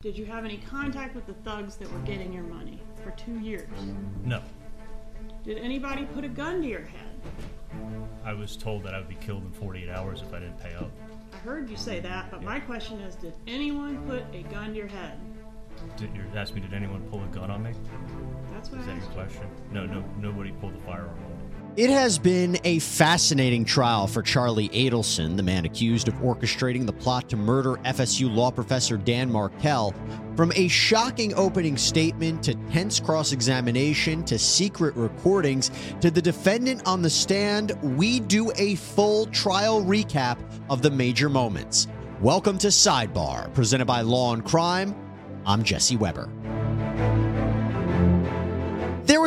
Did you have any contact with the thugs that were getting your money for two years? No. Did anybody put a gun to your head? I was told that I would be killed in 48 hours if I didn't pay up. I heard you say that, but my question is did anyone put a gun to your head? Did you ask me, did anyone pull a gun on me? That's what Is I that your question? No, no, nobody pulled a firearm on me. It has been a fascinating trial for Charlie Adelson, the man accused of orchestrating the plot to murder FSU law professor Dan Markel. From a shocking opening statement to tense cross examination to secret recordings to the defendant on the stand, we do a full trial recap of the major moments. Welcome to Sidebar, presented by Law and Crime. I'm Jesse Weber.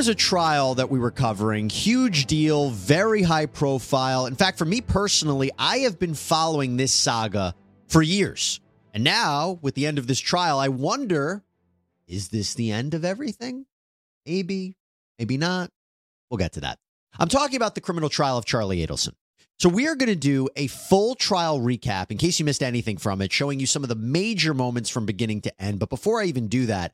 Was a trial that we were covering, huge deal, very high profile. In fact, for me personally, I have been following this saga for years. And now, with the end of this trial, I wonder is this the end of everything? Maybe, maybe not. We'll get to that. I'm talking about the criminal trial of Charlie Adelson. So, we are going to do a full trial recap in case you missed anything from it, showing you some of the major moments from beginning to end. But before I even do that,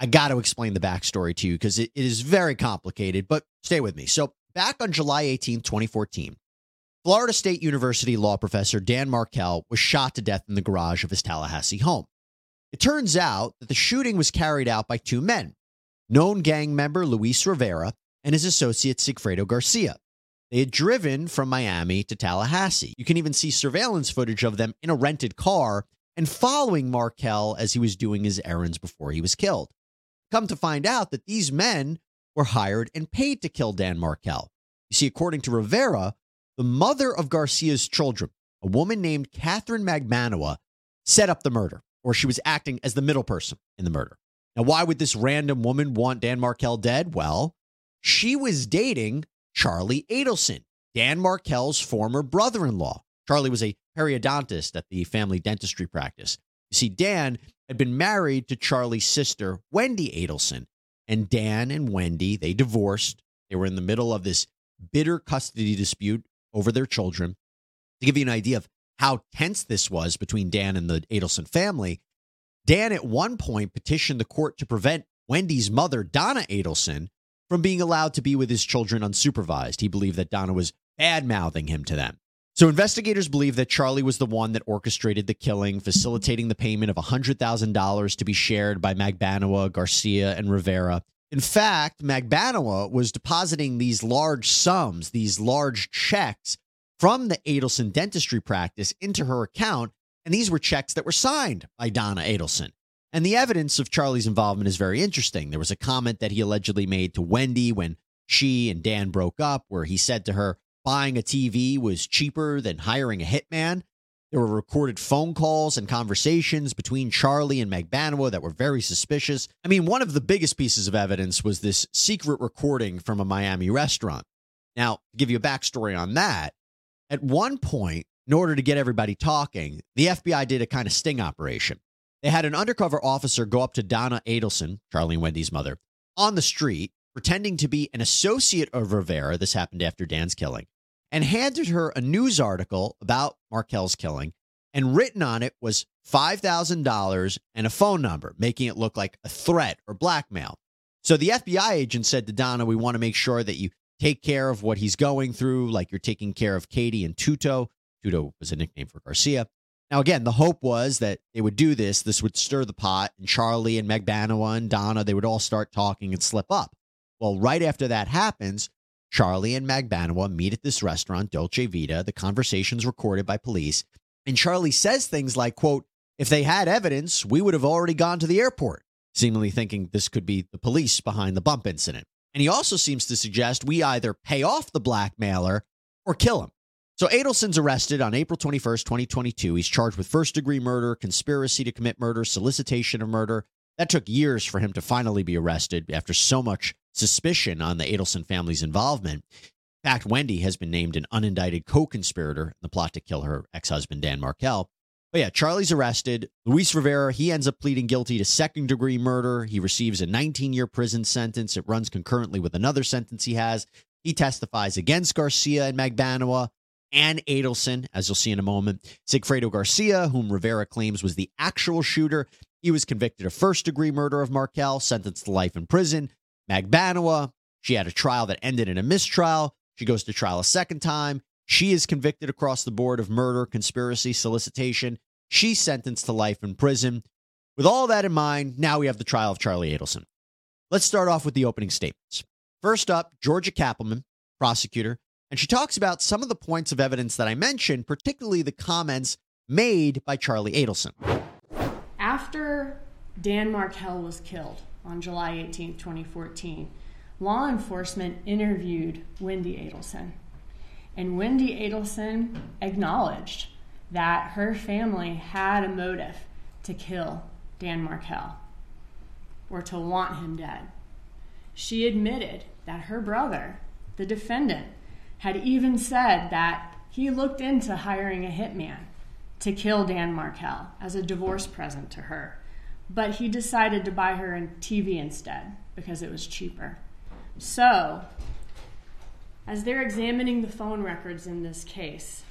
I got to explain the backstory to you because it, it is very complicated, but stay with me. So, back on July 18, 2014, Florida State University law professor Dan Markel was shot to death in the garage of his Tallahassee home. It turns out that the shooting was carried out by two men known gang member Luis Rivera and his associate Sigfredo Garcia. They had driven from Miami to Tallahassee. You can even see surveillance footage of them in a rented car and following Markel as he was doing his errands before he was killed. Come to find out that these men were hired and paid to kill Dan Markel. You see, according to Rivera, the mother of Garcia's children, a woman named Catherine Magbanua, set up the murder, or she was acting as the middle person in the murder. Now, why would this random woman want Dan Markel dead? Well, she was dating Charlie Adelson, Dan Markel's former brother in law. Charlie was a periodontist at the family dentistry practice. You see, Dan had been married to Charlie's sister, Wendy Adelson. And Dan and Wendy, they divorced. They were in the middle of this bitter custody dispute over their children. To give you an idea of how tense this was between Dan and the Adelson family, Dan at one point petitioned the court to prevent Wendy's mother, Donna Adelson, from being allowed to be with his children unsupervised. He believed that Donna was bad mouthing him to them. So investigators believe that Charlie was the one that orchestrated the killing, facilitating the payment of $100,000 to be shared by Magbanua, Garcia, and Rivera. In fact, Magbanua was depositing these large sums, these large checks from the Adelson dentistry practice into her account, and these were checks that were signed by Donna Adelson. And the evidence of Charlie's involvement is very interesting. There was a comment that he allegedly made to Wendy when she and Dan broke up, where he said to her, buying a TV was cheaper than hiring a hitman. There were recorded phone calls and conversations between Charlie and Magbanua that were very suspicious. I mean, one of the biggest pieces of evidence was this secret recording from a Miami restaurant. Now, to give you a backstory on that, at one point, in order to get everybody talking, the FBI did a kind of sting operation. They had an undercover officer go up to Donna Adelson, Charlie and Wendy's mother, on the street, pretending to be an associate of Rivera. This happened after Dan's killing and handed her a news article about Markel's killing. And written on it was $5,000 and a phone number, making it look like a threat or blackmail. So the FBI agent said to Donna, We want to make sure that you take care of what he's going through, like you're taking care of Katie and Tuto. Tuto was a nickname for Garcia. Now, again, the hope was that they would do this. This would stir the pot, and Charlie and Magbanua and Donna, they would all start talking and slip up. Well, right after that happens, Charlie and Magbanua meet at this restaurant, Dolce Vita. The conversation's recorded by police. And Charlie says things like, quote, if they had evidence, we would have already gone to the airport, seemingly thinking this could be the police behind the bump incident. And he also seems to suggest we either pay off the blackmailer or kill him. So Adelson's arrested on April 21st, 2022. He's charged with first degree murder, conspiracy to commit murder, solicitation of murder. That took years for him to finally be arrested after so much suspicion on the Adelson family's involvement. In fact, Wendy has been named an unindicted co conspirator in the plot to kill her ex husband, Dan Markel. But yeah, Charlie's arrested. Luis Rivera, he ends up pleading guilty to second degree murder. He receives a 19 year prison sentence. It runs concurrently with another sentence he has. He testifies against Garcia and Magbanua and Adelson, as you'll see in a moment. Sigfredo Garcia, whom Rivera claims was the actual shooter, he was convicted of first degree murder of Markel, sentenced to life in prison. Magbanua, she had a trial that ended in a mistrial. She goes to trial a second time. She is convicted across the board of murder, conspiracy, solicitation. She's sentenced to life in prison. With all that in mind, now we have the trial of Charlie Adelson. Let's start off with the opening statements. First up, Georgia Cappleman, prosecutor, and she talks about some of the points of evidence that I mentioned, particularly the comments made by Charlie Adelson. After Dan Markel was killed on July 18, 2014, law enforcement interviewed Wendy Adelson. And Wendy Adelson acknowledged that her family had a motive to kill Dan Markel or to want him dead. She admitted that her brother, the defendant, had even said that he looked into hiring a hitman to kill Dan Markel as a divorce present to her, but he decided to buy her a TV instead because it was cheaper. So, as they're examining the phone records in this case,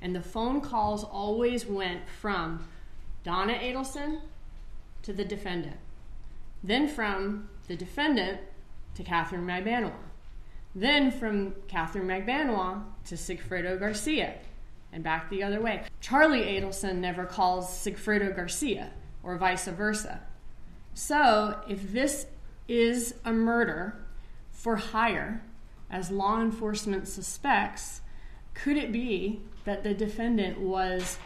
and the phone calls always went from Donna Adelson to the defendant, then from the defendant to Catherine Magbanua, then from Catherine Magbanua to Sigfredo Garcia, and back the other way. Charlie Adelson never calls Sigfredo Garcia, or vice versa. So, if this is a murder for hire, as law enforcement suspects, could it be that the defendant was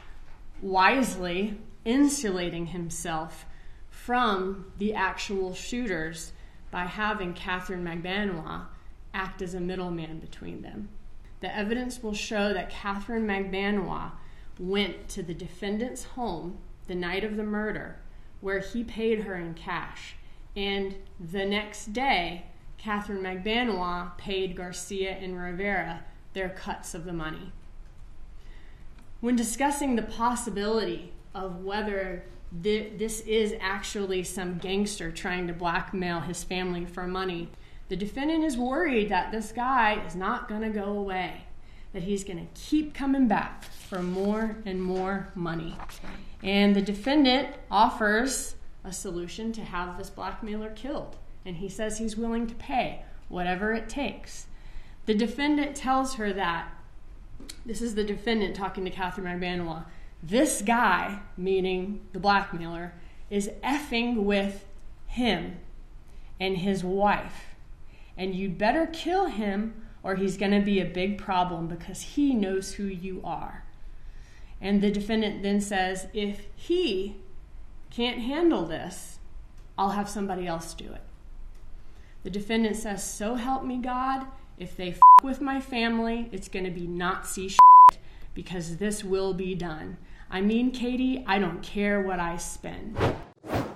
wisely insulating himself from the actual shooters by having Catherine Magbanua act as a middleman between them? The evidence will show that Catherine Magbanua went to the defendant's home the night of the murder, where he paid her in cash. And the next day, Catherine Magbanua paid Garcia and Rivera their cuts of the money. When discussing the possibility of whether th- this is actually some gangster trying to blackmail his family for money, the defendant is worried that this guy is not going to go away, that he's going to keep coming back for more and more money. And the defendant offers a solution to have this blackmailer killed, and he says he's willing to pay whatever it takes. The defendant tells her that this is the defendant talking to Catherine Magbanua. This guy, meaning the blackmailer, is effing with him and his wife. And you'd better kill him or he's going to be a big problem because he knows who you are. And the defendant then says, if he can't handle this, I'll have somebody else do it. The defendant says, So help me God, if they f with my family, it's going to be Nazi shit because this will be done. I mean, Katie, I don't care what I spend.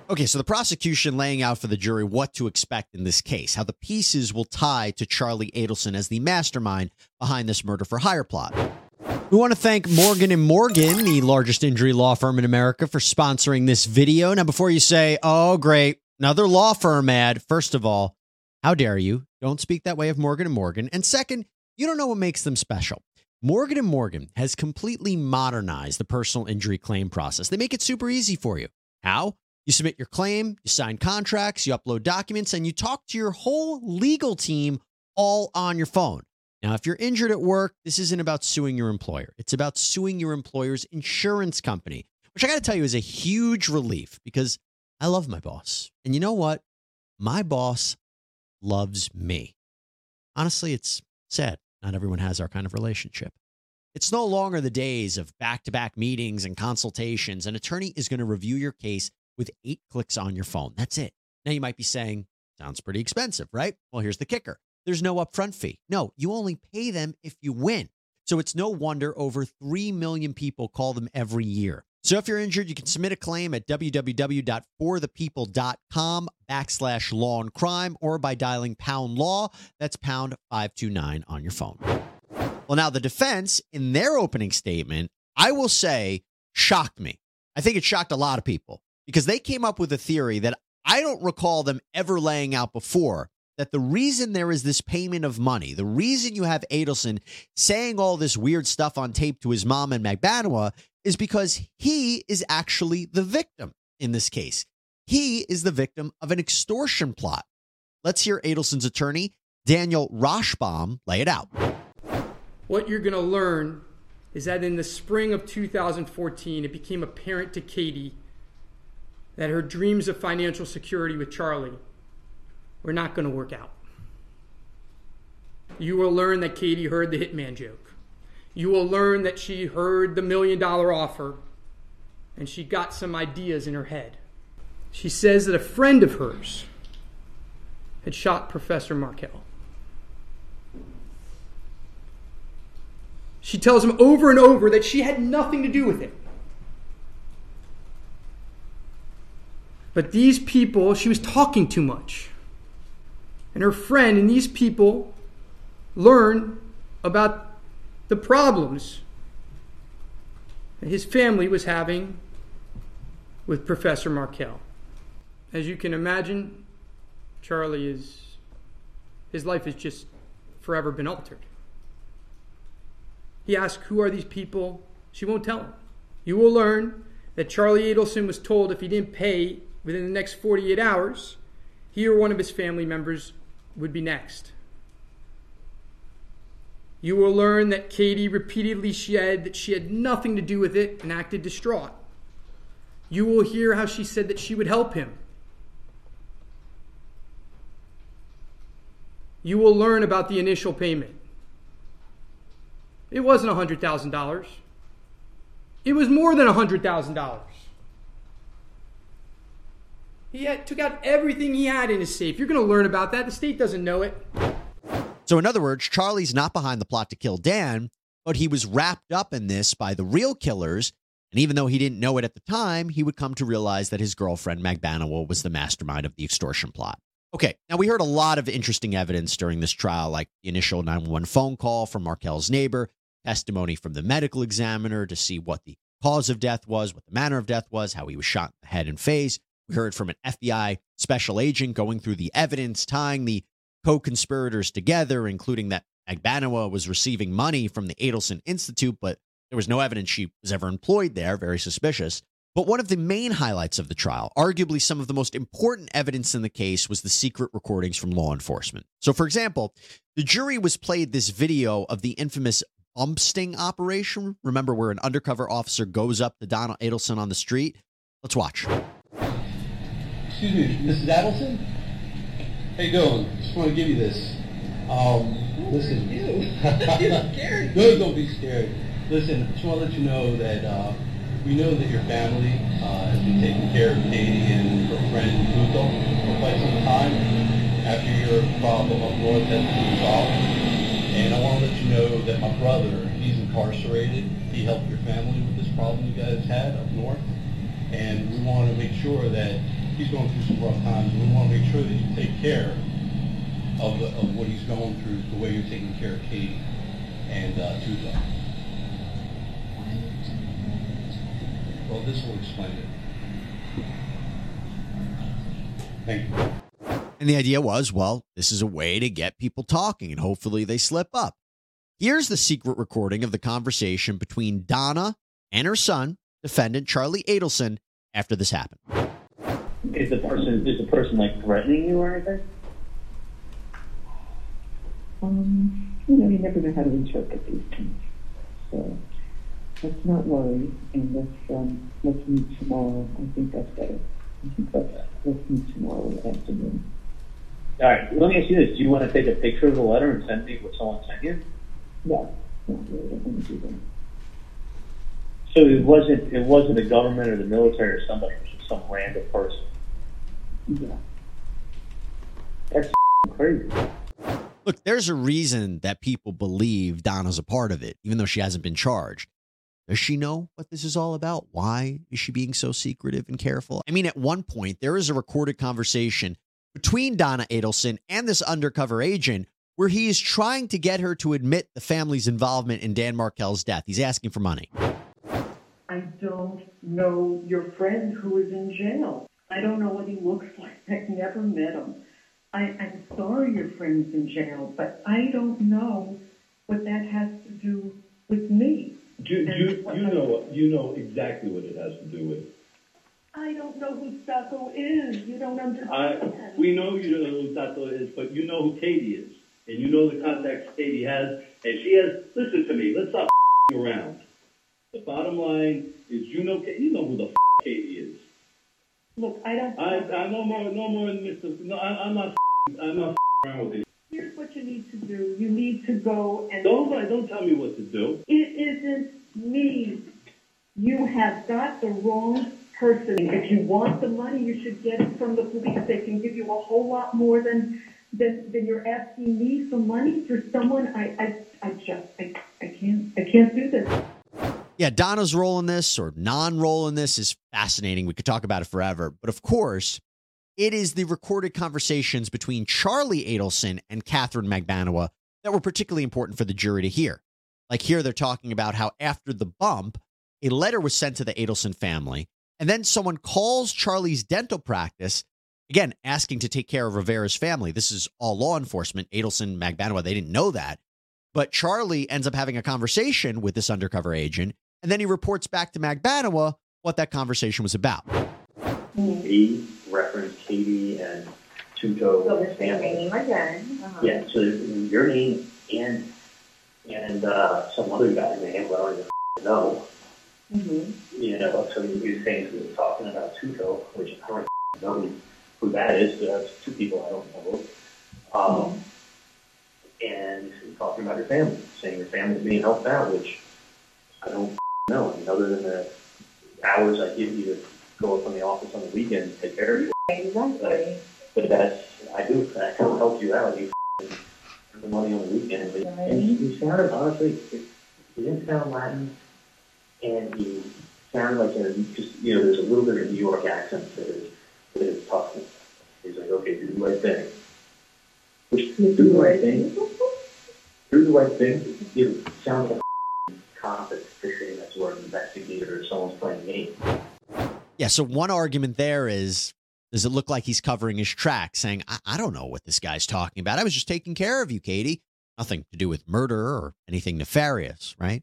Okay, so the prosecution laying out for the jury what to expect in this case, how the pieces will tie to Charlie Adelson as the mastermind behind this murder for hire plot. We want to thank Morgan Morgan, the largest injury law firm in America, for sponsoring this video. Now, before you say, "Oh, great, another law firm ad," first of all, how dare you? Don't speak that way of Morgan Morgan. And second, you don't know what makes them special. Morgan Morgan has completely modernized the personal injury claim process. They make it super easy for you. How? You submit your claim, you sign contracts, you upload documents, and you talk to your whole legal team all on your phone. Now, if you're injured at work, this isn't about suing your employer. It's about suing your employer's insurance company, which I got to tell you is a huge relief because I love my boss. And you know what? My boss loves me. Honestly, it's sad. Not everyone has our kind of relationship. It's no longer the days of back to back meetings and consultations. An attorney is going to review your case with eight clicks on your phone. That's it. Now, you might be saying, sounds pretty expensive, right? Well, here's the kicker there's no upfront fee. No, you only pay them if you win. So it's no wonder over 3 million people call them every year. So if you're injured, you can submit a claim at www.forthepeople.com backslash law and crime or by dialing pound law. That's pound 529 on your phone. Well, now the defense, in their opening statement, I will say, shocked me. I think it shocked a lot of people because they came up with a theory that I don't recall them ever laying out before that the reason there is this payment of money, the reason you have Adelson saying all this weird stuff on tape to his mom and Magbanua is because he is actually the victim in this case. He is the victim of an extortion plot. Let's hear Adelson's attorney, Daniel Rashbaum, lay it out. What you're going to learn is that in the spring of 2014, it became apparent to Katie that her dreams of financial security with Charlie were not going to work out. You will learn that Katie heard the hitman joke. You will learn that she heard the million dollar offer and she got some ideas in her head. She says that a friend of hers had shot Professor Markel. She tells him over and over that she had nothing to do with it. But these people, she was talking too much and her friend and these people learn about the problems that his family was having with Professor Markel. As you can imagine, Charlie is his life has just forever been altered. He asks, Who are these people? She won't tell him. You will learn that Charlie Adelson was told if he didn't pay within the next 48 hours, he or one of his family members would be next. You will learn that Katie repeatedly said that she had nothing to do with it and acted distraught. You will hear how she said that she would help him. You will learn about the initial payment. It wasn't $100,000. It was more than $100,000. He had, took out everything he had in his safe. You're going to learn about that. The state doesn't know it. So, in other words, Charlie's not behind the plot to kill Dan, but he was wrapped up in this by the real killers. And even though he didn't know it at the time, he would come to realize that his girlfriend, Magbanua, was the mastermind of the extortion plot. Okay, now we heard a lot of interesting evidence during this trial, like the initial 911 phone call from Markel's neighbor, testimony from the medical examiner to see what the cause of death was, what the manner of death was, how he was shot in the head and face, we heard from an FBI special agent going through the evidence, tying the co conspirators together, including that Magbanua was receiving money from the Adelson Institute, but there was no evidence she was ever employed there. Very suspicious. But one of the main highlights of the trial, arguably some of the most important evidence in the case, was the secret recordings from law enforcement. So, for example, the jury was played this video of the infamous bump sting operation. Remember, where an undercover officer goes up to Donald Adelson on the street? Let's watch. Excuse me, Mrs. Adelson? How you doing? Just want to give you this. Um, listen. I'm scared. no, don't be scared. Listen, just want to let you know that uh, we know that your family uh, has been taking care of Katie and her friend Luto for quite some time after your problem up north has been resolved. And I want to let you know that my brother, he's incarcerated. He helped your family with this problem you guys had up north. And we want to make sure that he's going through some rough times. We want to make sure that you take care of, the, of what he's going through the way you're taking care of Katie and uh, Tuzo. Well, this will explain it. Thank you. And the idea was, well, this is a way to get people talking and hopefully they slip up. Here's the secret recording of the conversation between Donna and her son, defendant Charlie Adelson, after this happened. Is the person is the person like threatening you or anything? Um, you know, you never know how to interpret these things. So let's not worry, and let's um, let's meet tomorrow. I think that's better. I think let's let's meet tomorrow afternoon. All right, let me ask you this: Do you want to take a picture of the letter and send me what someone sent you? No, no, I don't want to do that. So it wasn't it wasn't the government or the military or somebody; it was some random person. Yeah. That's crazy. Look, there's a reason that people believe Donna's a part of it, even though she hasn't been charged. Does she know what this is all about? Why is she being so secretive and careful? I mean, at one point, there is a recorded conversation between Donna Adelson and this undercover agent where he is trying to get her to admit the family's involvement in Dan Markel's death. He's asking for money. I don't know your friend who is in jail. I don't know what he looks like. I've never met him. I, I'm sorry your friend's in jail, but I don't know what that has to do with me. You, you, you know, you know exactly what it has to do with. I don't know who Sacco is. You don't I, understand. we know you don't know who Tato is, but you know who Katie is. And you know the contacts Katie has. And she has, listen to me, let's stop around. The bottom line is you know, you know who the f- Katie is. Look, I don't. I, I no more, no more, Mr. No, I, I'm not, I'm not around with you. Here's what you need to do. You need to go and. Don't, don't tell me what to do. It isn't me. You have got the wrong person. If you want the money, you should get it from the police. They can give you a whole lot more than than, than you're asking me for money for someone. I I, I just I, I can't I can't do this. Yeah, Donna's role in this or non role in this is fascinating. We could talk about it forever. But of course, it is the recorded conversations between Charlie Adelson and Catherine Magbanua that were particularly important for the jury to hear. Like here, they're talking about how after the bump, a letter was sent to the Adelson family, and then someone calls Charlie's dental practice, again, asking to take care of Rivera's family. This is all law enforcement. Adelson, Magbanua, they didn't know that. But Charlie ends up having a conversation with this undercover agent, and then he reports back to Magbanua what that conversation was about. He referenced Katie and Tuto So this family. name again. Uh-huh. Yeah, so your name and and uh, some other guy's name, I don't even know. Mm-hmm. You know, so he was saying he was talking about Tuto, which I don't know who, who that is. So that's two people I don't know. Um, and he was talking about your family, saying your family's being helped out, which I don't know. I mean, other than the hours I give you to go up from the office on the weekend and take care of you. Exactly. But that's, I do, I can help you out. You the money on the weekend. But and you sounded, honestly, you didn't sound Latin, and you sound like a, just, you know, there's a little bit of New York accent that is, that is tough. He's like, okay, do the right thing. Which, do the right thing. Do the right thing. You sound like cop that's fishing, that's or an investigator, or someone's playing games. Yeah, so one argument there is does it look like he's covering his tracks, saying, I, I don't know what this guy's talking about. I was just taking care of you, Katie. Nothing to do with murder or anything nefarious, right?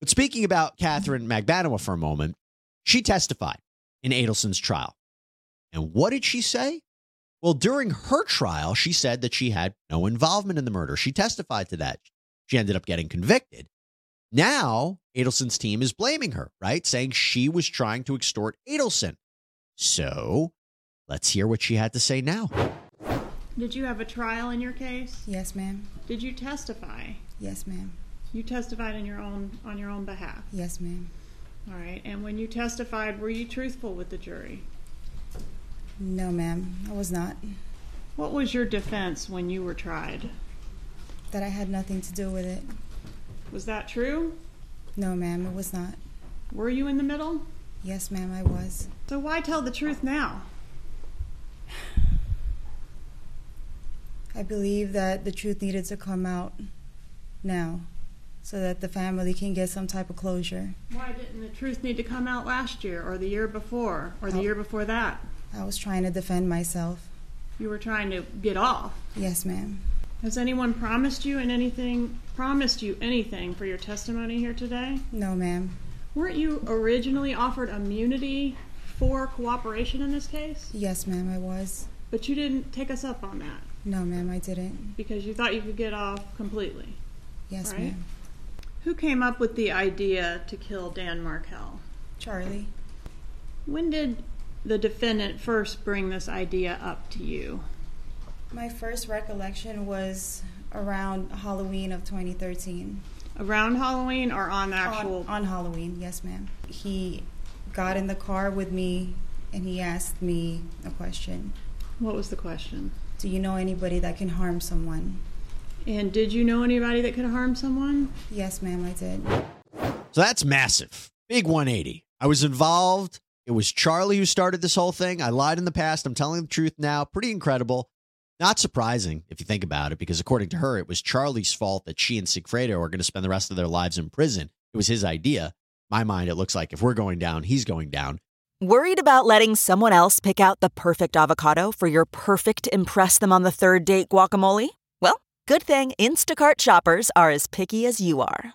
But speaking about Catherine Magbanua for a moment, she testified in Adelson's trial. And what did she say? Well, during her trial, she said that she had no involvement in the murder. She testified to that. She ended up getting convicted. Now, Adelson's team is blaming her, right? Saying she was trying to extort Adelson. So let's hear what she had to say now. Did you have a trial in your case? Yes, ma'am. Did you testify? Yes, ma'am. You testified in your own on your own behalf. Yes, ma'am. All right. And when you testified, were you truthful with the jury? No, ma'am. I was not. What was your defense when you were tried? That I had nothing to do with it. Was that true? No, ma'am, it was not. Were you in the middle? Yes, ma'am, I was. So why tell the truth now? I believe that the truth needed to come out now so that the family can get some type of closure. Why didn't the truth need to come out last year or the year before or the Oh. year before that? I was trying to defend myself. You were trying to get off. Yes, ma'am. Has anyone promised you and anything promised you anything for your testimony here today? No, ma'am. Weren't you originally offered immunity for cooperation in this case? Yes, ma'am, I was. But you didn't take us up on that No, ma'am, I didn't. because you thought you could get off completely. Yes, right? ma'am. Who came up with the idea to kill Dan Markel? Charlie. When did the defendant first bring this idea up to you? My first recollection was around Halloween of 2013. Around Halloween or on the actual? On, on Halloween, yes, ma'am. He got in the car with me and he asked me a question. What was the question? Do you know anybody that can harm someone? And did you know anybody that could harm someone? Yes, ma'am, I did. So that's massive. Big 180. I was involved. It was Charlie who started this whole thing. I lied in the past. I'm telling the truth now. Pretty incredible. Not surprising if you think about it, because according to her, it was Charlie's fault that she and Sigfredo are going to spend the rest of their lives in prison. It was his idea. My mind, it looks like if we're going down, he's going down. Worried about letting someone else pick out the perfect avocado for your perfect Impress Them on the Third Date guacamole? Well, good thing Instacart shoppers are as picky as you are.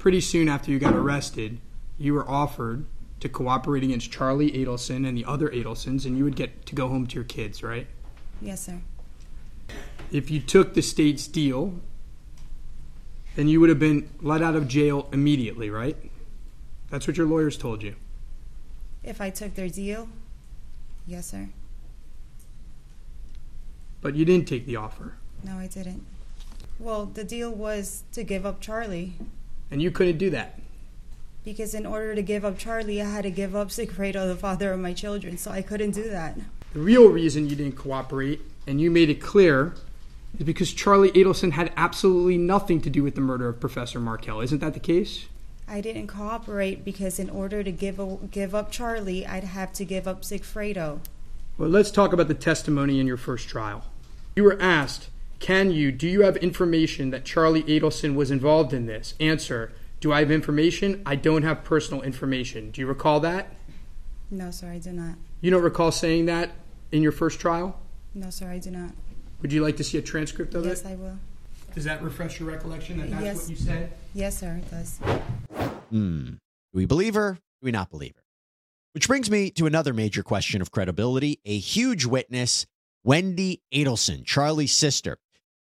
Pretty soon after you got arrested, you were offered to cooperate against Charlie Adelson and the other Adelsons, and you would get to go home to your kids, right? Yes, sir. If you took the state's deal, then you would have been let out of jail immediately, right? That's what your lawyers told you. If I took their deal? Yes, sir. But you didn't take the offer, No, I didn't. Well, the deal was to give up Charlie. And you couldn't do that. Because in order to give up Charlie, I had to give up Sigfredo, the father of my children, so I couldn't do that. The real reason you didn't cooperate, and you made it clear, is because Charlie Adelson had absolutely nothing to do with the murder of Professor Markel. Isn't that the case? I didn't cooperate because in order to give a, give up Charlie, I'd have to give up Sigfredo. Well, let's talk about the testimony in your first trial. You were asked, Can you, do you have information that Charlie Adelson was involved in this? Answer, Do I have information? I don't have personal information. Do you recall that? No, sir, I do not. You don't recall saying that in your first trial? No, sir, I do not. Would you like to see a transcript of Yes, it? Yes, I will. Does that refresh your recollection that that's Yes. what you said? Yes, sir, it does. Hmm. Do we believe her? Do we not believe her? Which brings me to another major question of credibility. A huge witness, Wendy Adelson, Charlie's sister.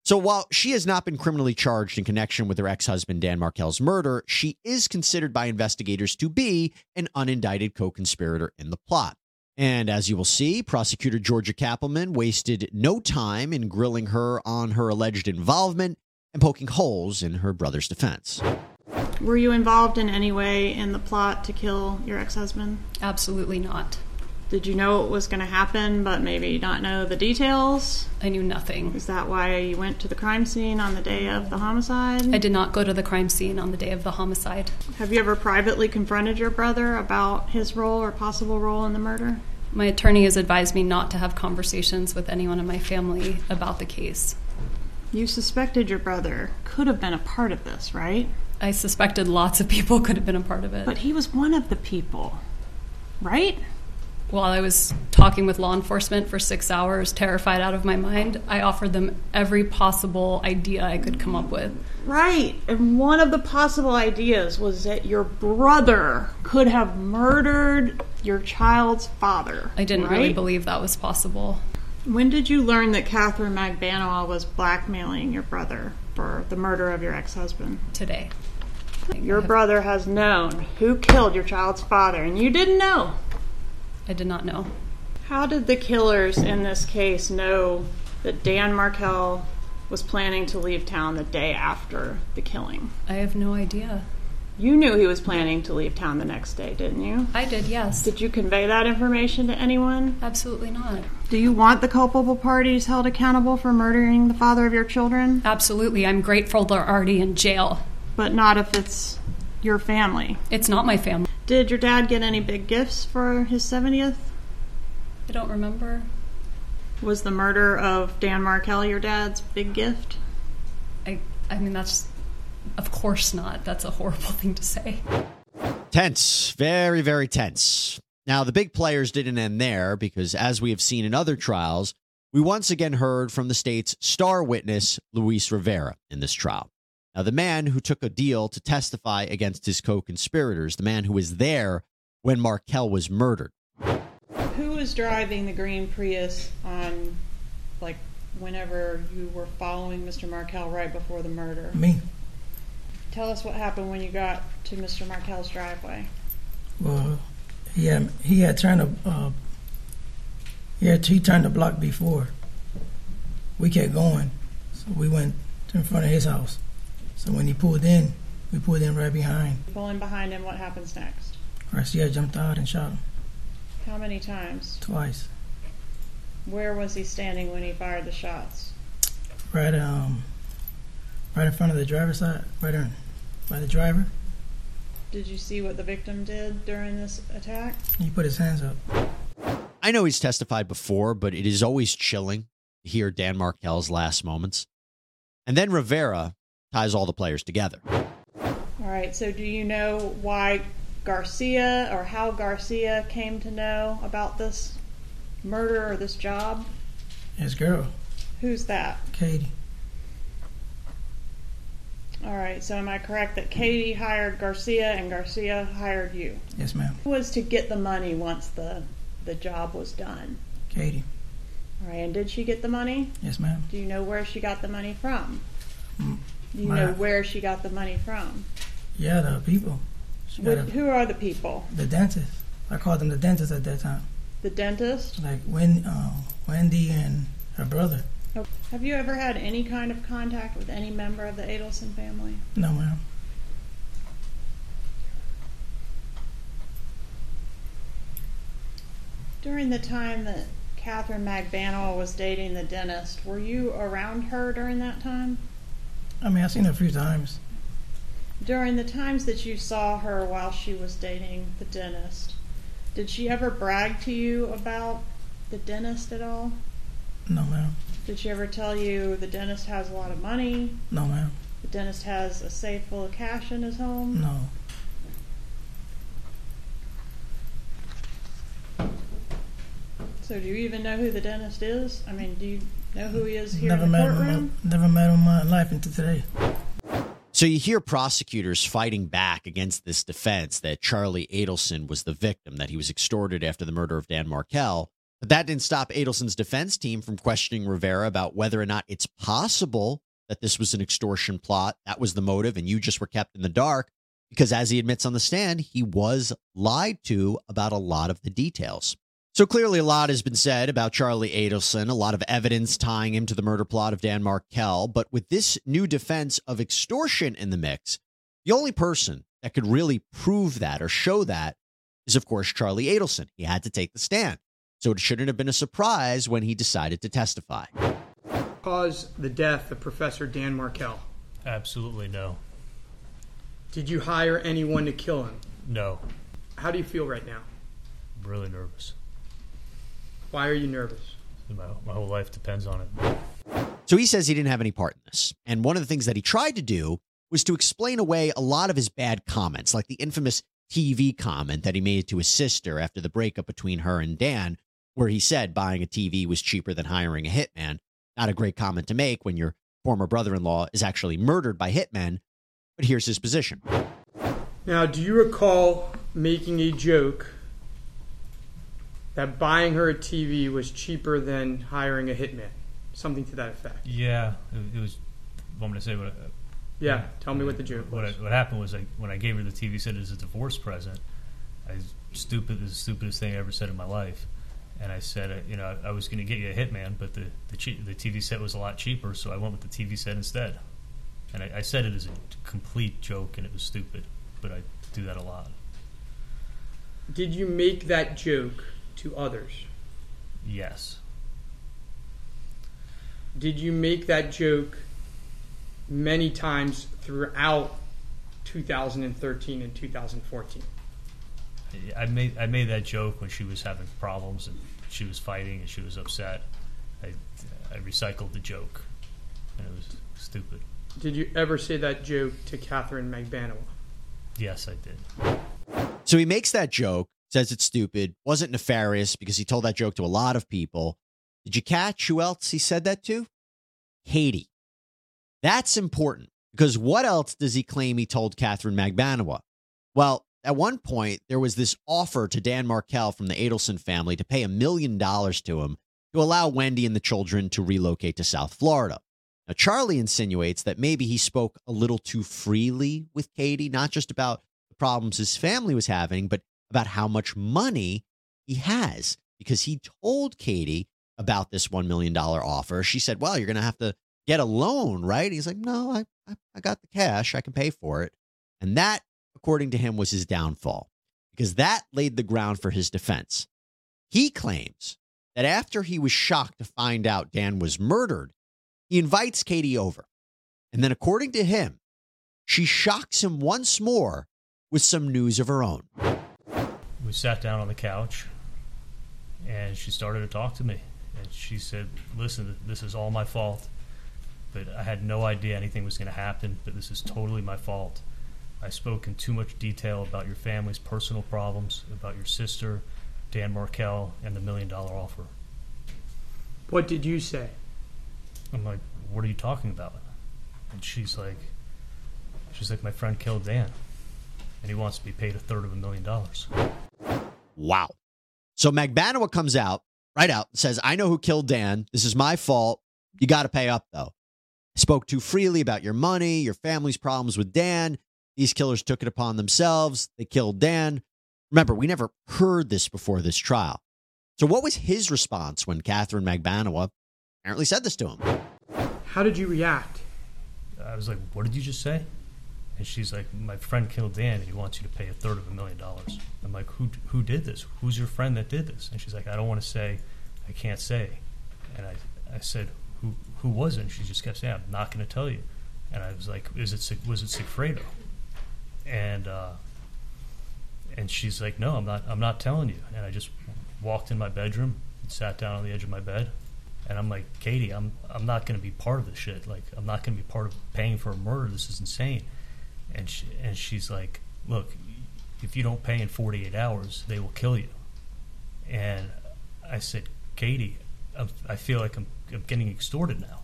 So while she has not been criminally charged in connection with her ex husband Dan Markel's murder, she is considered by investigators to be an unindicted co conspirator in the plot. And as you will see, prosecutor Georgia Cappleman wasted no time in grilling her on her alleged involvement and poking holes in her brother's defense. Were you involved in any way in the plot to kill your ex husband? Absolutely not. Did you know it was going to happen, but maybe not know the details? I knew nothing. Is that why you went to the crime scene on the day of the homicide? I did not go to the crime scene on the day of the homicide. Have you ever privately confronted your brother about his role or possible role in the murder? My attorney has advised me not to have conversations with anyone in my family about the case. You suspected your brother could have been a part of this, right? I suspected lots of people could have been a part of it. But he was one of the people, right? While I was talking with law enforcement for six hours, terrified out of my mind, I offered them every possible idea I could come up with. Right. And one of the possible ideas was that your brother could have murdered your child's father. I didn't right? really believe that was possible. When did you learn that Catherine Magbanua was blackmailing your brother for the murder of your ex husband? Today. Your brother has known who killed your child's father, and you didn't know. I did not know. How did the killers in this case know that Dan Markel was planning to leave town the day after the killing? I have no idea. You knew he was planning to leave town the next day, didn't you? I did, yes. Did you convey that information to anyone? Absolutely not. Do you want the culpable parties held accountable for murdering the father of your children? Absolutely. I'm grateful they're already in jail. But not if it's your family. It's not my family. Did your dad get any big gifts for his 70th? I don't remember. Was the murder of Dan Markel your dad's big gift? I, I mean, that's, of course not. That's a horrible thing to say. Tense, very, very tense. Now, the big players didn't end there because, as we have seen in other trials, we once again heard from the state's star witness, Luis Rivera, in this trial. Now, the man who took a deal to testify against his co conspirators, the man who was there when Markel was murdered. Who was driving the green Prius on, like, whenever you were following Mr. Markel right before the murder? Me. Tell us what happened when you got to Mr. Markel's driveway. Well, he had he had turned a uh, he had he turned the block before. We kept going, so we went to in front of his house. So when he pulled in, we pulled in right behind. Pulling behind him, what happens next? Garcia jumped out and shot him How many times? twice. Where was he standing when he fired the shots? Right um, right in front of the driver's side, right in, by the driver. Did you see what the victim did during this attack? He put his hands up. I know he's testified before, but it is always chilling to hear Dan Markel's last moments. And then Rivera ties all the players together. All right, so do you know why Garcia or how Garcia came to know about this murder or this job? His girl, Who's that? Katie. All right, so am I correct that Katie hired Garcia and Garcia hired you? Yes, ma'am. Who was to get the money once the the job was done? Katie. All right, and did she get the money? Yes, ma'am. Do you know where she got the money from? Mm. Do you know where she got the money from? Yeah, the people. A, Who are the people? the dentist. I called them the dentist at that time. The dentist? Like Wen, uh, Wendy and her brother. Oh, Have you ever had any kind of contact with any member of the Adelson family? No, ma'am. During the time that Catherine Magbanua was dating the dentist, were you around her during that time? I mean, I've seen her a few times. During the times that you saw her while she was dating the dentist, did she ever brag to you about the dentist at all? No, ma'am. Did she ever tell you the dentist has a lot of money? No, ma'am. The dentist has a safe full of cash in his home? No. So do you even know who the dentist is? I mean, do you know who he is here Never in the met him. courtroom? in my- Never met him in my life until today. So you hear prosecutors fighting back against this defense that Charlie Adelson was the victim, that he was extorted after the murder of Dan Markel. But that didn't stop Adelson's defense team from questioning Rivera about whether or not it's possible that this was an extortion plot, that was the motive, and you just were kept in the dark. Because as he admits on the stand, he was lied to about a lot of the details. So clearly, a lot has been said about Charlie Adelson, a lot of evidence tying him to the murder plot of Dan Markel. But with this new defense of extortion in the mix, the only person that could really prove that or show that is, of course, Charlie Adelson. He had to take the stand. So it shouldn't have been a surprise when he decided to testify. Cause the death of Professor Dan Markel? Absolutely no. Did you hire anyone to kill him? No. How do you feel right now? I'm really nervous. Why are you nervous? My, my whole life depends on it. So he says he didn't have any part in this. And one of the things that he tried to do was to explain away a lot of his bad comments, like the infamous TV comment that he made to his sister after the breakup between her and Dan, where he said buying a TV was cheaper than hiring a hitman. Not a great comment to make when your former brother in law is actually murdered by hitmen. But here's his position. Now, do you recall making a joke that buying her a TV was cheaper than hiring a hitman? Something to that effect. Yeah, it, it was. Want me to say what? I- Yeah, tell me what the joke What, I, was. what happened was I, when I gave her the TV set as a divorce present, I stupid. The stupidest thing I ever said in my life. And I said, uh, you know, I was going to get you a Hitman, but the the, che- the TV set was a lot cheaper, so I went with the TV set instead. And I, I said it as a complete joke, and it was stupid, but I do that a lot. Did you make that joke to others? Yes. Did you make that joke many times throughout 2013 and 2014? I made I made that joke when she was having problems and she was fighting and she was upset, I, I recycled the joke, and it was stupid. Did you ever say that joke to Catherine Magbanua? Yes, I did. So he makes that joke, says it's stupid, wasn't nefarious because he told that joke to a lot of people. Did you catch who else he said that to? Katie. That's important because what else does he claim he told Catherine Magbanua? Well, at one point, there was this offer to Dan Markel from the Adelson family to pay a million dollars to him to allow Wendy and the children to relocate to South Florida. Now, Charlie insinuates that maybe he spoke a little too freely with Katie, not just about the problems his family was having, but about how much money he has because he told Katie about this $1 million offer. She said, Well, you're going to have to get a loan, right? He's like, No, I, I, I got the cash. I can pay for it. And that, according to him, was his downfall because that laid the ground for his defense. He claims that after he was shocked to find out Dan was murdered, he invites Katie over. And then, according to him, she shocks him once more with some news of her own. We sat down on the couch, and she started to talk to me. And she said, Listen, this is all my fault. But I had no idea anything was going to happen, but this is totally my fault. I spoke in too much detail about your family's personal problems, about your sister, Dan Markel, and the million dollar offer. What did you say? I'm like, What are you talking about? And she's like, She's like, My friend killed Dan, and he wants to be paid a third of a million dollars. Wow. So Magbanua comes out, right out, says, I know who killed Dan. This is my fault. You got to pay up, though. Spoke too freely about your money, your family's problems with Dan. These killers took it upon themselves. They killed Dan. Remember, we never heard this before this trial. So, what was his response when Catherine Magbanua apparently said this to him? How did you react? I was like, What did you just say? And she's like, My friend killed Dan and he wants you to pay a third of a million dollars. I'm like, Who who did this? Who's your friend that did this? And she's like, I don't want to say, I can't say. And I, I said, Who who was it? And she just kept saying, I'm not going to tell you. And I was like, Is it was it Sigfredo? And uh, and she's like, No, I'm not I'm not telling you. And I just walked in my bedroom and sat down on the edge of my bed. And I'm like, Katie, I'm I'm not going to be part of this shit. Like, I'm not going to be part of paying for a murder. This is insane. And she, and she's like, look, if you don't pay in 48 hours, they will kill you. And I said, Katie, I'm, I feel like I'm, I'm getting extorted now.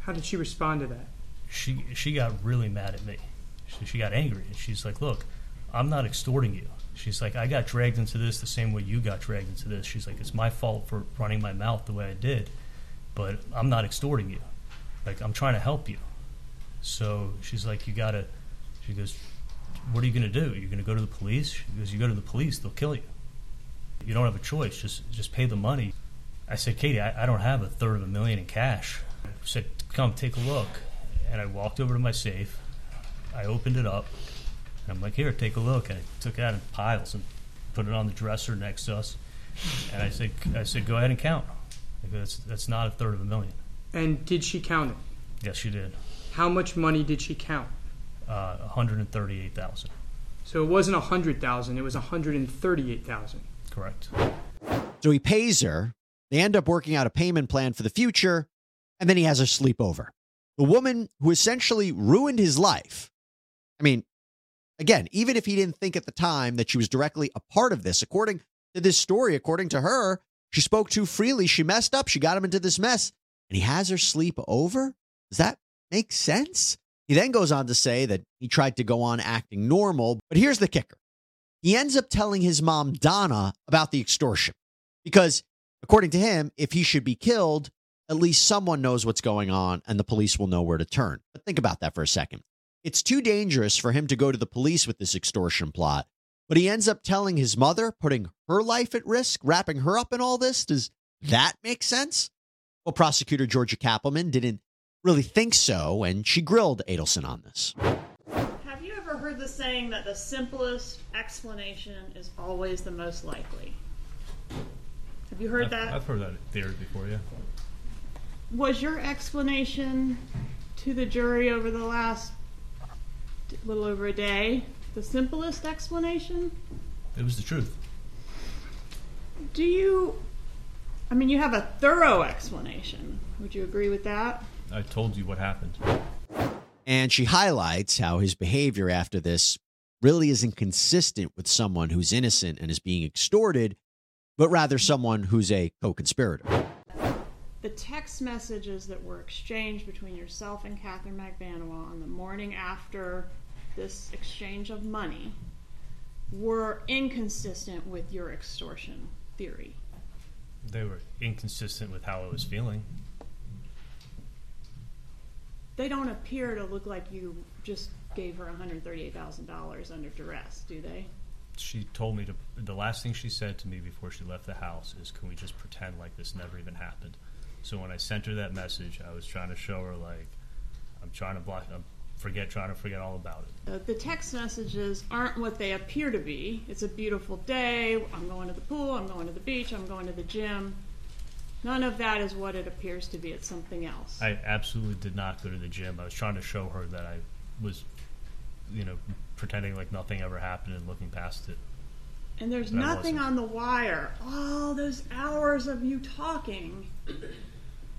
How did she respond to that? She she got really mad at me. She, she got angry, and she's like, look, I'm not extorting you. She's like, I got dragged into this the same way you got dragged into this. She's like, it's my fault for running my mouth the way I did, but I'm not extorting you. Like, I'm trying to help you. So she's like, you gotta. She goes, what are you gonna do? You're gonna go to the police? She goes, you go to the police, they'll kill you. You don't have a choice. Just just pay the money. I said, Katie, I, I don't have a third of a million in cash. I said, come take a look. And I walked over to my safe. I opened it up. And I'm like, here, take a look. And I took it out in piles and put it on the dresser next to us. And I said, I said, go ahead and count. Go, that's, that's not a third of a million. And did she count it? Yes, she did. How much money did she count? Uh, 138,000. So it wasn't a hundred thousand; it was hundred and thirty-eight thousand. Correct. So he pays her. They end up working out a payment plan for the future, and then he has her sleep over. The woman who essentially ruined his life. I mean, again, even if he didn't think at the time that she was directly a part of this, according to this story, according to her, she spoke too freely. She messed up. She got him into this mess, and he has her sleep over. Does that make sense? He then goes on to say that he tried to go on acting normal, but here's the kicker. He ends up telling his mom, Donna, about the extortion because, according to him, if he should be killed, at least someone knows what's going on and the police will know where to turn. But think about that for a second. It's too dangerous for him to go to the police with this extortion plot, but he ends up telling his mother, putting her life at risk, wrapping her up in all this. Does that make sense? Well, prosecutor Georgia Cappleman didn't really think so, and she grilled Adelson on this. Have you ever heard the saying that the simplest explanation is always the most likely? Have you heard I've, that? I've heard that theory before, yeah. Was your explanation to the jury over the last little over a day the simplest explanation? It was the truth. Do you I mean, you have a thorough explanation. Would you agree with that? I told you what happened. And she highlights how his behavior after this really isn't consistent with someone who's innocent and is being extorted, but rather someone who's a co conspirator. The text messages that were exchanged between yourself and Catherine Magbanua on the morning after this exchange of money were inconsistent with your extortion theory. They were inconsistent with how I was feeling. They don't appear to look like you just gave her $138,000 under duress, do they? She told me to. The last thing she said to me before she left the house is, "Can we just pretend like this never even happened?" So when I sent her that message, I was trying to show her like, I'm trying to block. I'm forget trying to forget all about it. Uh, the text messages aren't what they appear to be. It's a beautiful day. I'm going to the pool. I'm going to the beach. I'm going to the gym. None of that is what it appears to be. It's something else. I absolutely did not go to the gym. I was trying to show her that I was, you know, pretending like nothing ever happened and looking past it. And there's But I nothing wasn't. on the wire. All those hours of you talking.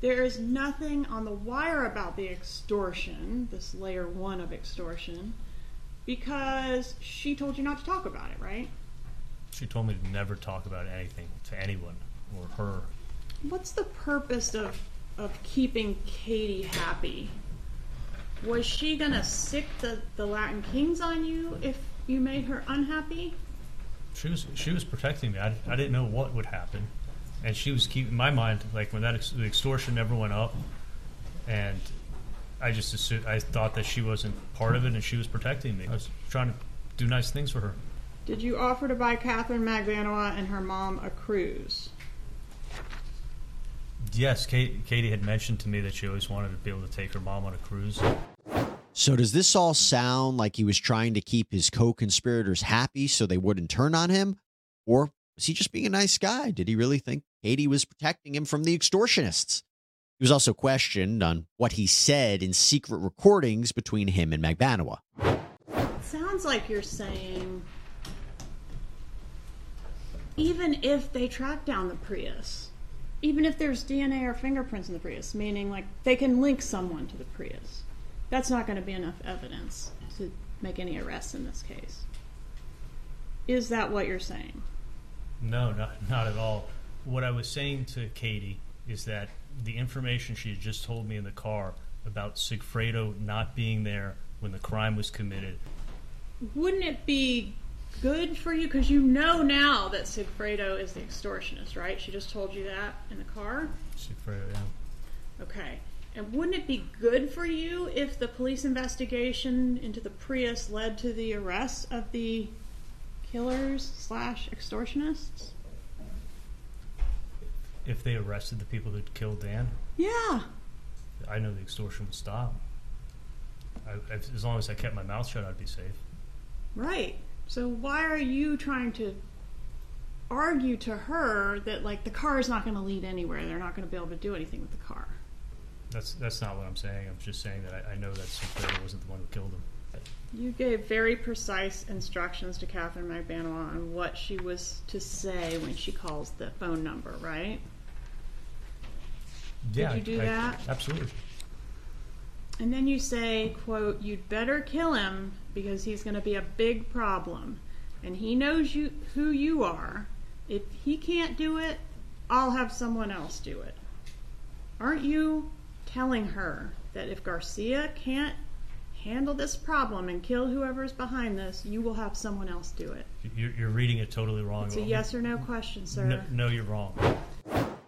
There is nothing on the wire about the extortion, this layer one of extortion, because she told you not to talk about it, right? She told me to never talk about anything to anyone or her. What's the purpose of of keeping Katie happy? Was she gonna sic the, the Latin Kings on you if you made her unhappy? She was she was protecting me. I, I didn't know what would happen, and she was keeping my mind like when that ex- the extortion never went up, and I just assumed, I thought that she wasn't part of it, and she was protecting me. I was trying to do nice things for her. Did you offer to buy Catherine Magbanua and her mom a cruise? Yes, Kate, Katie had mentioned to me that she always wanted to be able to take her mom on a cruise. So, does this all sound like he was trying to keep his co conspirators happy so they wouldn't turn on him? Or was he just being a nice guy? Did he really think Katie was protecting him from the extortionists? He was also questioned on what he said in secret recordings between him and Magbanua. Sounds like you're saying even if they track down the Prius, even if there's DNA or fingerprints in the Prius, meaning like they can link someone to the Prius, that's not going to be enough evidence to make any arrests in this case. Is that what you're saying? No, not not at all. What I was saying to Katie is that the information she had just told me in the car about Sigfredo not being there when the crime was committed. Wouldn't it be good for you because you know now that Sigfredo is the extortionist, right? She just told you that in the car. Sigfredo, yeah. Okay. And wouldn't it be good for you if the police investigation into the Prius led to the arrest of the killers slash extortionists? If they arrested the people that killed Dan, Yeah. I know the extortion would stop. I, as long as I kept my mouth shut, I'd be safe. Right. So why are you trying to argue to her that like the car is not going to lead anywhere? They're not going to be able to do anything with the car. That's that's not what I'm saying. I'm just saying that I, I know that Sigfredo wasn't the one who killed him. You gave very precise instructions to Catherine Magbanua on what she was to say when she calls the phone number, right? Yeah, Did you do I- that? Absolutely. And then you say, quote, you'd better kill him because he's going to be a big problem. And he knows you who you are. If he can't do it, I'll have someone else do it. Aren't you telling her that if Garcia can't handle this problem and kill whoever's behind this, you will have someone else do it? You're, you're reading it totally wrong. It's a yes or no question, sir. No, no, you're wrong.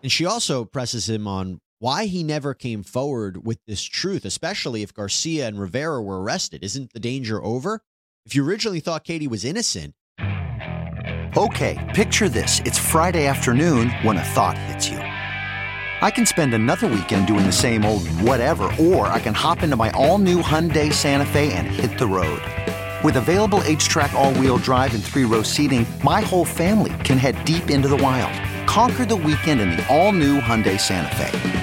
And she also presses him on why he never came forward with this truth, especially if Garcia and Rivera were arrested. Isn't the danger over? If you originally thought Katie was innocent, Okay, picture this. It's Friday afternoon when a thought hits you. I can spend another weekend doing the same old whatever, or I can hop into my all new Hyundai Santa Fe and hit the road. With available H track, all wheel drive, and three row seating, my whole family can head deep into the wild. Conquer the weekend in the all new Hyundai Santa Fe.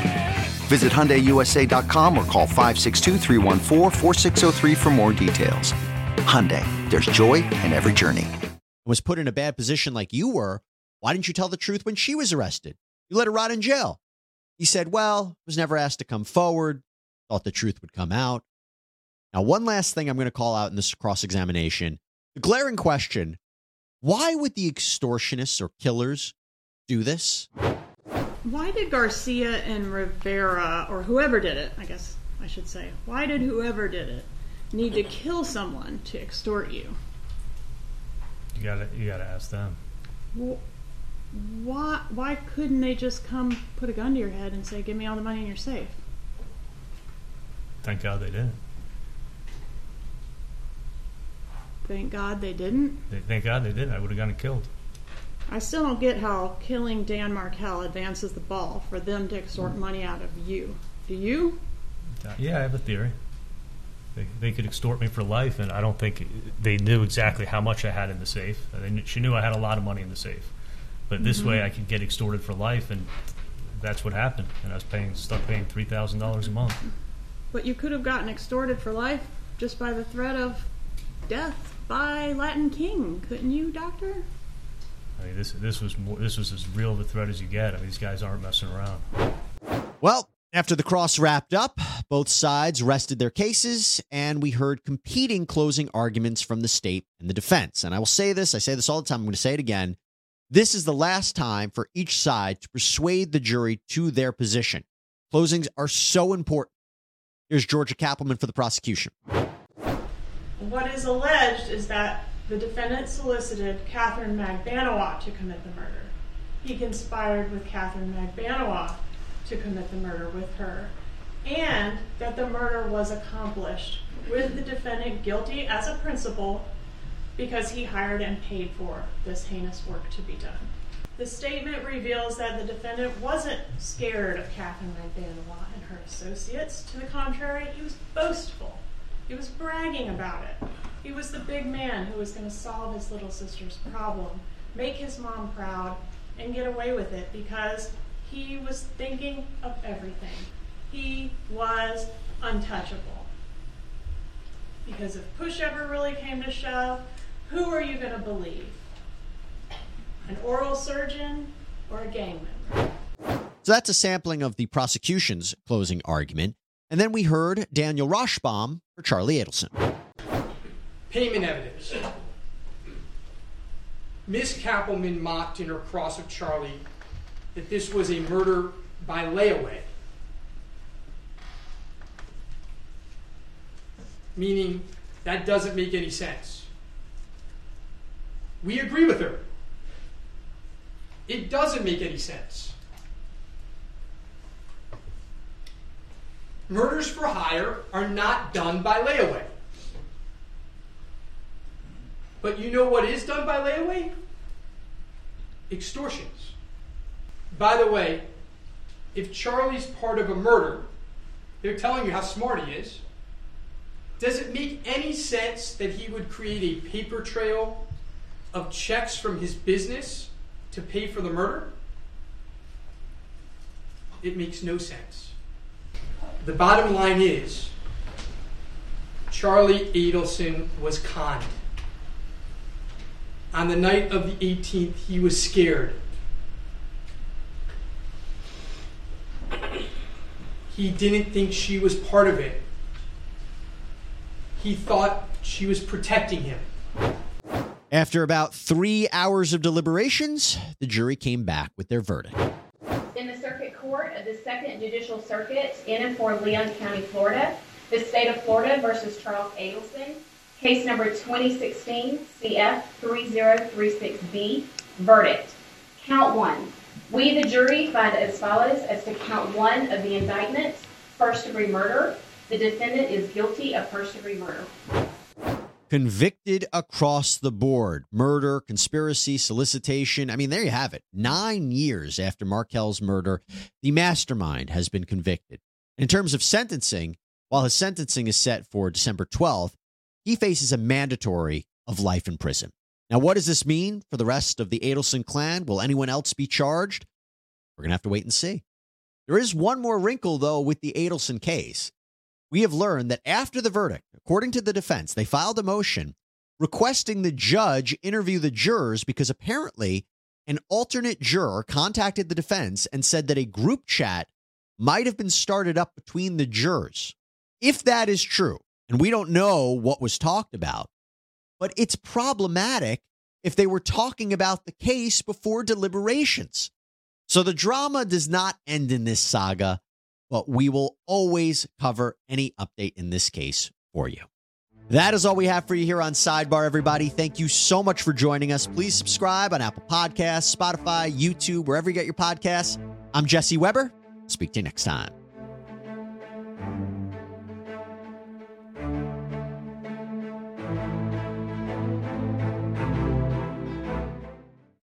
Visit HyundaiUSA.com or call 562-314-4603 for more details. Hyundai, there's joy in every journey. Was put in a bad position like you were. Why didn't you tell the truth when she was arrested? You let her rot in jail. He said, well, was never asked to come forward, thought the truth would come out. Now, one last thing I'm going to call out in this cross examination the glaring question why would the extortionists or killers do this? Why did Garcia and Rivera, or whoever did it, I guess I should say, why did whoever did it need to kill someone to extort you? You gotta you gotta ask them. Wh- Why, why couldn't they just come put a gun to your head and say, give me all the money and you're safe? Thank God they didn't. Thank God they didn't. Thank God they didn't. I would have gotten killed. I still don't get how killing Dan Markel advances the ball for them to extort money out of you. Do you? Yeah, I have a theory. They, they could extort me for life, and I don't think they knew exactly how much I had in the safe. Knew, she knew I had a lot of money in the safe, but this Mhm. way I could get extorted for life, and that's what happened. And I was paying stuck paying three thousand dollars a month. But you could have gotten extorted for life just by the threat of death by Latin King, couldn't you, Doctor? I mean, this this was more, this was as real of a threat as you get. I mean, these guys aren't messing around. Well, after the cross wrapped up, both sides rested their cases, and we heard competing closing arguments from the state and the defense. And I will say this I say this all the time, I'm going to say it again. This is the last time for each side to persuade the jury to their position. Closings are so important. Here's Georgia Cappleman for the prosecution. What is alleged is that the defendant solicited Catherine Magbanua to commit the murder. He conspired with Catherine Magbanua to commit the murder with her, and that the murder was accomplished with the defendant guilty as a principal because he hired and paid for this heinous work to be done. The statement reveals that the defendant wasn't scared of Catherine Magbanua and her associates. To the contrary, he was boastful. He was bragging about it. He was the big man who was going to solve his little sister's problem, make his mom proud, and get away with it because he was thinking of everything. He was untouchable. Because if push ever really came to shove, who are you going to believe? An oral surgeon or a gang member? So that's a sampling of the prosecution's closing argument. And then we heard Daniel Rashbaum for Charlie Adelson. Payment evidence. Miss Cappleman mocked in her cross of Charlie that this was a murder by layaway, meaning that doesn't make any sense. We agree with her. It doesn't make any sense. Murders for hire are not done by layaway. But you know what is done by layaway? Extortions. By the way, if Charlie's part of a murder, they're telling you how smart he is. Does it make any sense that he would create a paper trail of checks from his business to pay for the murder? It makes no sense. The bottom line is Charlie Adelson was conned. On the night of the 18th, he was scared. He didn't think she was part of it. He thought she was protecting him. After about three hours of deliberations, the jury came back with their verdict. In the Circuit Court of the Second Judicial Circuit in and for Leon County, Florida, the state of Florida versus Charles Adelson, case number 2016 CF 3036B, verdict. Count one. We, the jury, find as follows as to count one of the indictment, first degree murder. The defendant is guilty of first degree murder. Convicted across the board murder, conspiracy, solicitation. I mean, there you have it. Nine years after Markel's murder, the mastermind has been convicted. In terms of sentencing, while his sentencing is set for December 12th, he faces a mandatory of life in prison. Now, what does this mean for the rest of the Adelson clan? Will anyone else be charged? We're going to have to wait and see. There is one more wrinkle, though, with the Adelson case. We have learned that after the verdict, according to the defense, they filed a motion requesting the judge interview the jurors because apparently an alternate juror contacted the defense and said that a group chat might have been started up between the jurors. If that is true, and we don't know what was talked about, but it's problematic if they were talking about the case before deliberations. So the drama does not end in this saga, but we will always cover any update in this case for you. That is all we have for you here on Sidebar, everybody. Thank you so much for joining us. Please subscribe on Apple Podcasts, Spotify, YouTube, wherever you get your podcasts. I'm Jesse Weber. Speak to you next time.